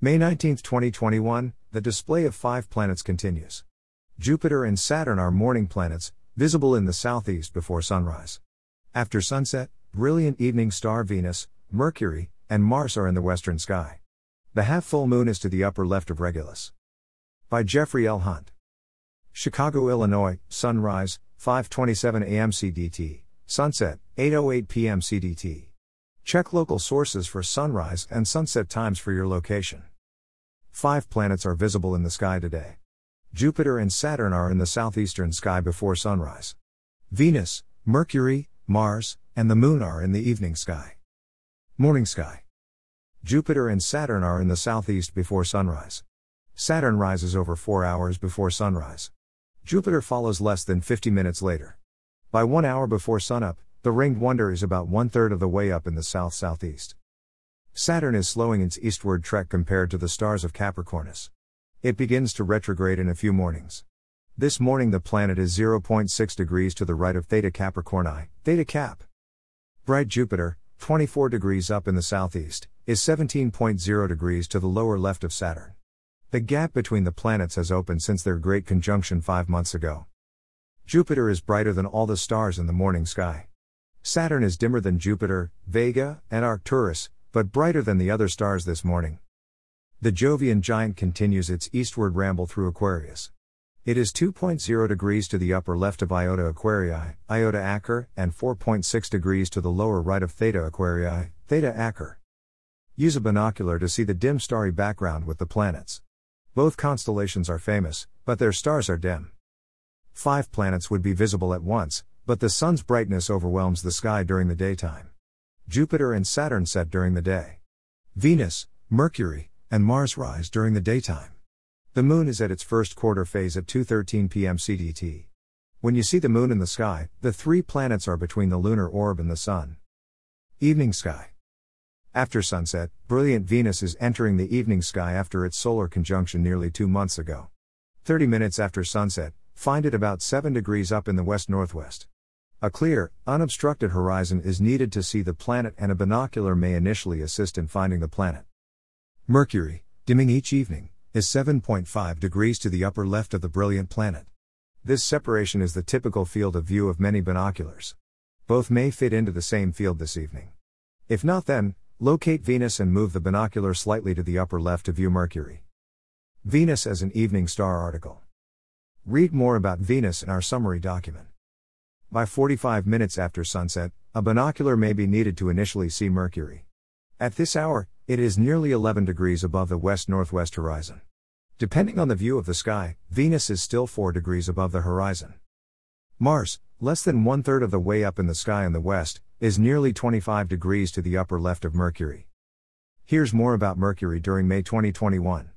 May 19, 2021, the display of five planets continues. Jupiter and Saturn are morning planets, visible in the southeast before sunrise. After sunset, brilliant evening star Venus, Mercury, and Mars are in the western sky. The half full moon is to the upper left of Regulus. By Jeffrey L. Hunt. Chicago, Illinois, sunrise, 5:27 a.m. CDT, sunset, 8:08 p.m. CDT. Check local sources for sunrise and sunset times for your location. Five planets are visible in the sky today. Jupiter and Saturn are in the southeastern sky before sunrise. Venus, Mercury, Mars, and the Moon are in the evening sky. Morning sky. Jupiter and Saturn are in the southeast before sunrise. Saturn rises over 4 hours before sunrise. Jupiter follows less than 50 minutes later. By 1 hour before sunup, the ringed wonder is about one third of the way up in the south southeast. Saturn is slowing its eastward trek compared to the stars of Capricornus. It begins to retrograde in a few mornings. This morning the planet is 0.6 degrees to the right of Theta Capricorni, Theta Cap. Bright Jupiter, 24 degrees up in the southeast, is 17.0 degrees to the lower left of Saturn. The gap between the planets has opened since their great conjunction five months ago. Jupiter is brighter than all the stars in the morning sky. Saturn is dimmer than Jupiter, Vega, and Arcturus, but brighter than the other stars this morning. The Jovian giant continues its eastward ramble through Aquarius. It is 2.0 degrees to the upper left of Iota Aquarii, Iota Acher, and 4.6 degrees to the lower right of Theta Aquarii, Theta Acher. Use a binocular to see the dim starry background with the planets. Both constellations are famous, but their stars are dim. Five planets would be visible at once, but the sun's brightness overwhelms the sky during the daytime. Jupiter and Saturn set during the day. Venus, Mercury, and Mars rise during the daytime. The moon is at its first quarter phase at 2:13 p.m. CDT. When you see the moon in the sky, the three planets are between the lunar orb and the sun. Evening sky. After sunset, brilliant Venus is entering the evening sky after its solar conjunction nearly 2 months ago. 30 minutes after sunset, find it about 7 degrees up in the west northwest. A clear, unobstructed horizon is needed to see the planet, and a binocular may initially assist in finding the planet. Mercury, dimming each evening, is 7.5 degrees to the upper left of the brilliant planet. This separation is the typical field of view of many binoculars. Both may fit into the same field this evening. If not, then, locate Venus and move the binocular slightly to the upper left to view Mercury. Venus as an evening star article. Read more about Venus in our summary document. By 45 minutes after sunset, a binocular may be needed to initially see Mercury. At this hour, it is nearly 11 degrees above the west northwest horizon. Depending on the view of the sky, Venus is still 4 degrees above the horizon. Mars, less than one third of the way up in the sky in the west, is nearly 25 degrees to the upper left of Mercury. Here's more about Mercury during May 2021.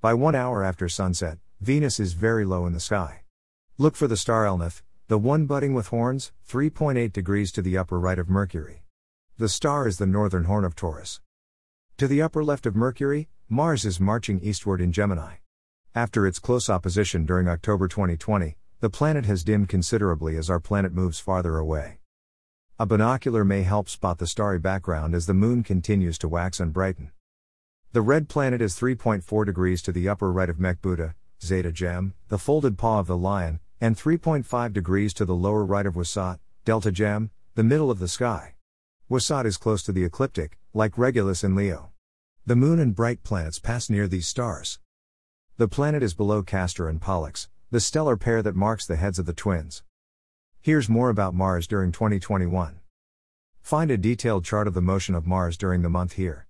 By one hour after sunset, Venus is very low in the sky. Look for the star Elnath, the one budding with horns, 3.8 degrees to the upper right of Mercury. The star is the northern horn of Taurus. To the upper left of Mercury, Mars is marching eastward in Gemini. After its close opposition during October 2020, the planet has dimmed considerably as our planet moves farther away. A binocular may help spot the starry background as the moon continues to wax and brighten. The red planet is 3.4 degrees to the upper right of Mekbuda, Zeta Gem, the folded paw of the lion, and 3.5 degrees to the lower right of Wasat, Delta Gem, the middle of the sky. Wasat is close to the ecliptic, like Regulus in Leo. The moon and bright planets pass near these stars. The planet is below Castor and Pollux, the stellar pair that marks the heads of the twins. Here's more about Mars during 2021. Find a detailed chart of the motion of Mars during the month here.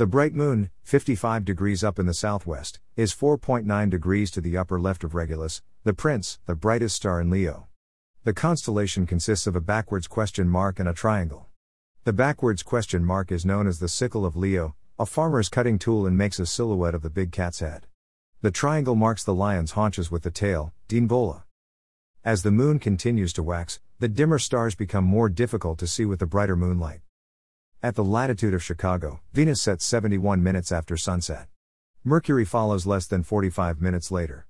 The bright moon, 55 degrees up in the southwest, is 4.9 degrees to the upper left of Regulus, the Prince, the brightest star in Leo. The constellation consists of a backwards question mark and a triangle. The backwards question mark is known as the sickle of Leo, a farmer's cutting tool and makes a silhouette of the big cat's head. The triangle marks the lion's haunches with the tail, Denebola. As the moon continues to wax, the dimmer stars become more difficult to see with the brighter moonlight. At the latitude of Chicago, Venus sets 71 minutes after sunset. Mercury follows less than 45 minutes later.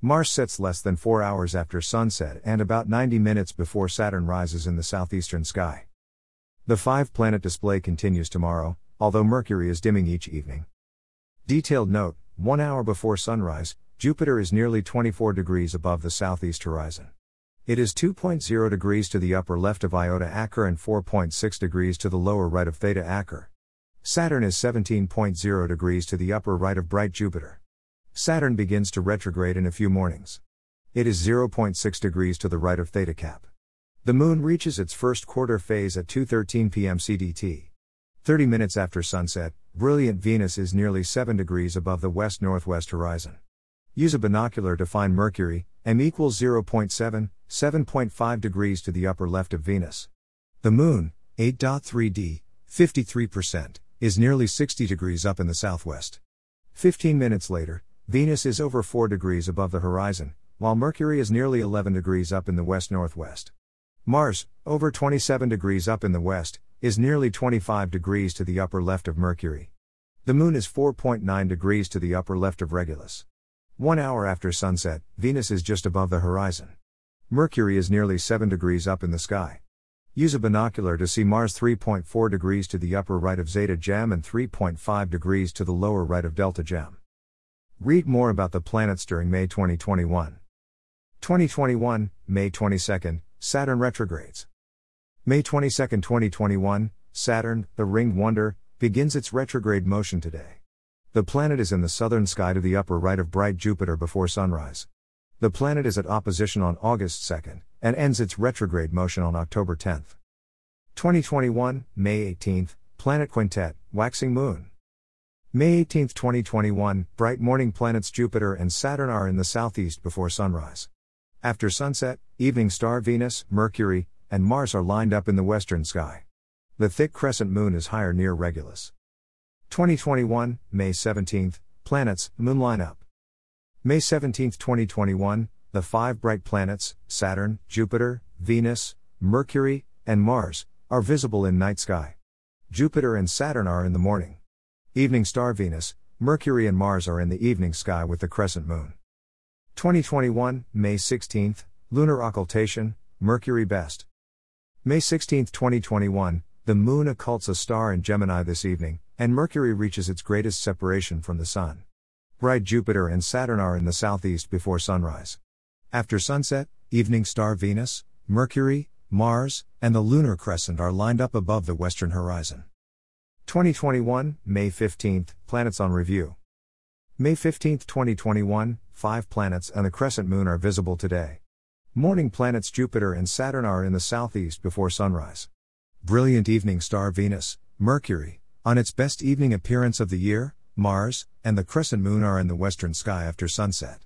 Mars sets less than 4 hours after sunset and about 90 minutes before Saturn rises in the southeastern sky. The five planet display continues tomorrow, although Mercury is dimming each evening. Detailed note 1 hour before sunrise, Jupiter is nearly 24 degrees above the southeast horizon. It is 2.0 degrees to the upper left of Iota Acher and 4.6 degrees to the lower right of Theta Acher. Saturn is 17.0 degrees to the upper right of bright Jupiter. Saturn begins to retrograde in a few mornings. It is 0.6 degrees to the right of Theta Cap. The moon reaches its first quarter phase at 2:13 p.m. CDT. 30 minutes after sunset, brilliant Venus is nearly 7 degrees above the west-northwest horizon. Use a binocular to find Mercury, m equals 0.7, 7.5 degrees to the upper left of Venus. The moon, 8.3d, 53%, is nearly 60 degrees up in the southwest. 15 minutes later, Venus is over 4 degrees above the horizon, while Mercury is nearly 11 degrees up in the west northwest. Mars, over 27 degrees up in the west, is nearly 25 degrees to the upper left of Mercury. The Moon is 4.9 degrees to the upper left of Regulus. One hour after sunset, Venus is just above the horizon. Mercury is nearly 7 degrees up in the sky. Use a binocular to see Mars 3.4 degrees to the upper right of Zeta Gem and 3.5 degrees to the lower right of Delta Gem. Read more about the planets during May 2021. 2021, May 22, Saturn retrogrades. May 22, 2021, Saturn, the ringed wonder, begins its retrograde motion today. The planet is in the southern sky to the upper right of bright Jupiter before sunrise. The planet is at opposition on August 2nd and ends its retrograde motion on October 10. 2021, May 18th, Planet Quintet, Waxing Moon. May 18, 2021, bright morning planets Jupiter and Saturn are in the southeast before sunrise. After sunset, evening star Venus, Mercury, and Mars are lined up in the western sky. The thick crescent moon is higher near Regulus. 2021, May 17th, planets, moon lineup. May 17, 2021, the five bright planets, Saturn, Jupiter, Venus, Mercury, and Mars, are visible in night sky. Jupiter and Saturn are in the morning. Evening star Venus, Mercury, and Mars are in the evening sky with the crescent moon. 2021, May 16th, lunar occultation, Mercury best. May 16, 2021, the moon occults a star in Gemini this evening, and Mercury reaches its greatest separation from the Sun. Bright Jupiter and Saturn are in the southeast before sunrise. After sunset, evening star Venus, Mercury, Mars, and the lunar crescent are lined up above the western horizon. 2021, May 15th, Planets on Review. May 15, 2021, five planets and the crescent moon are visible today. Morning planets Jupiter and Saturn are in the southeast before sunrise. Brilliant evening star Venus, Mercury, on its best evening appearance of the year, Mars, and the crescent moon are in the western sky after sunset.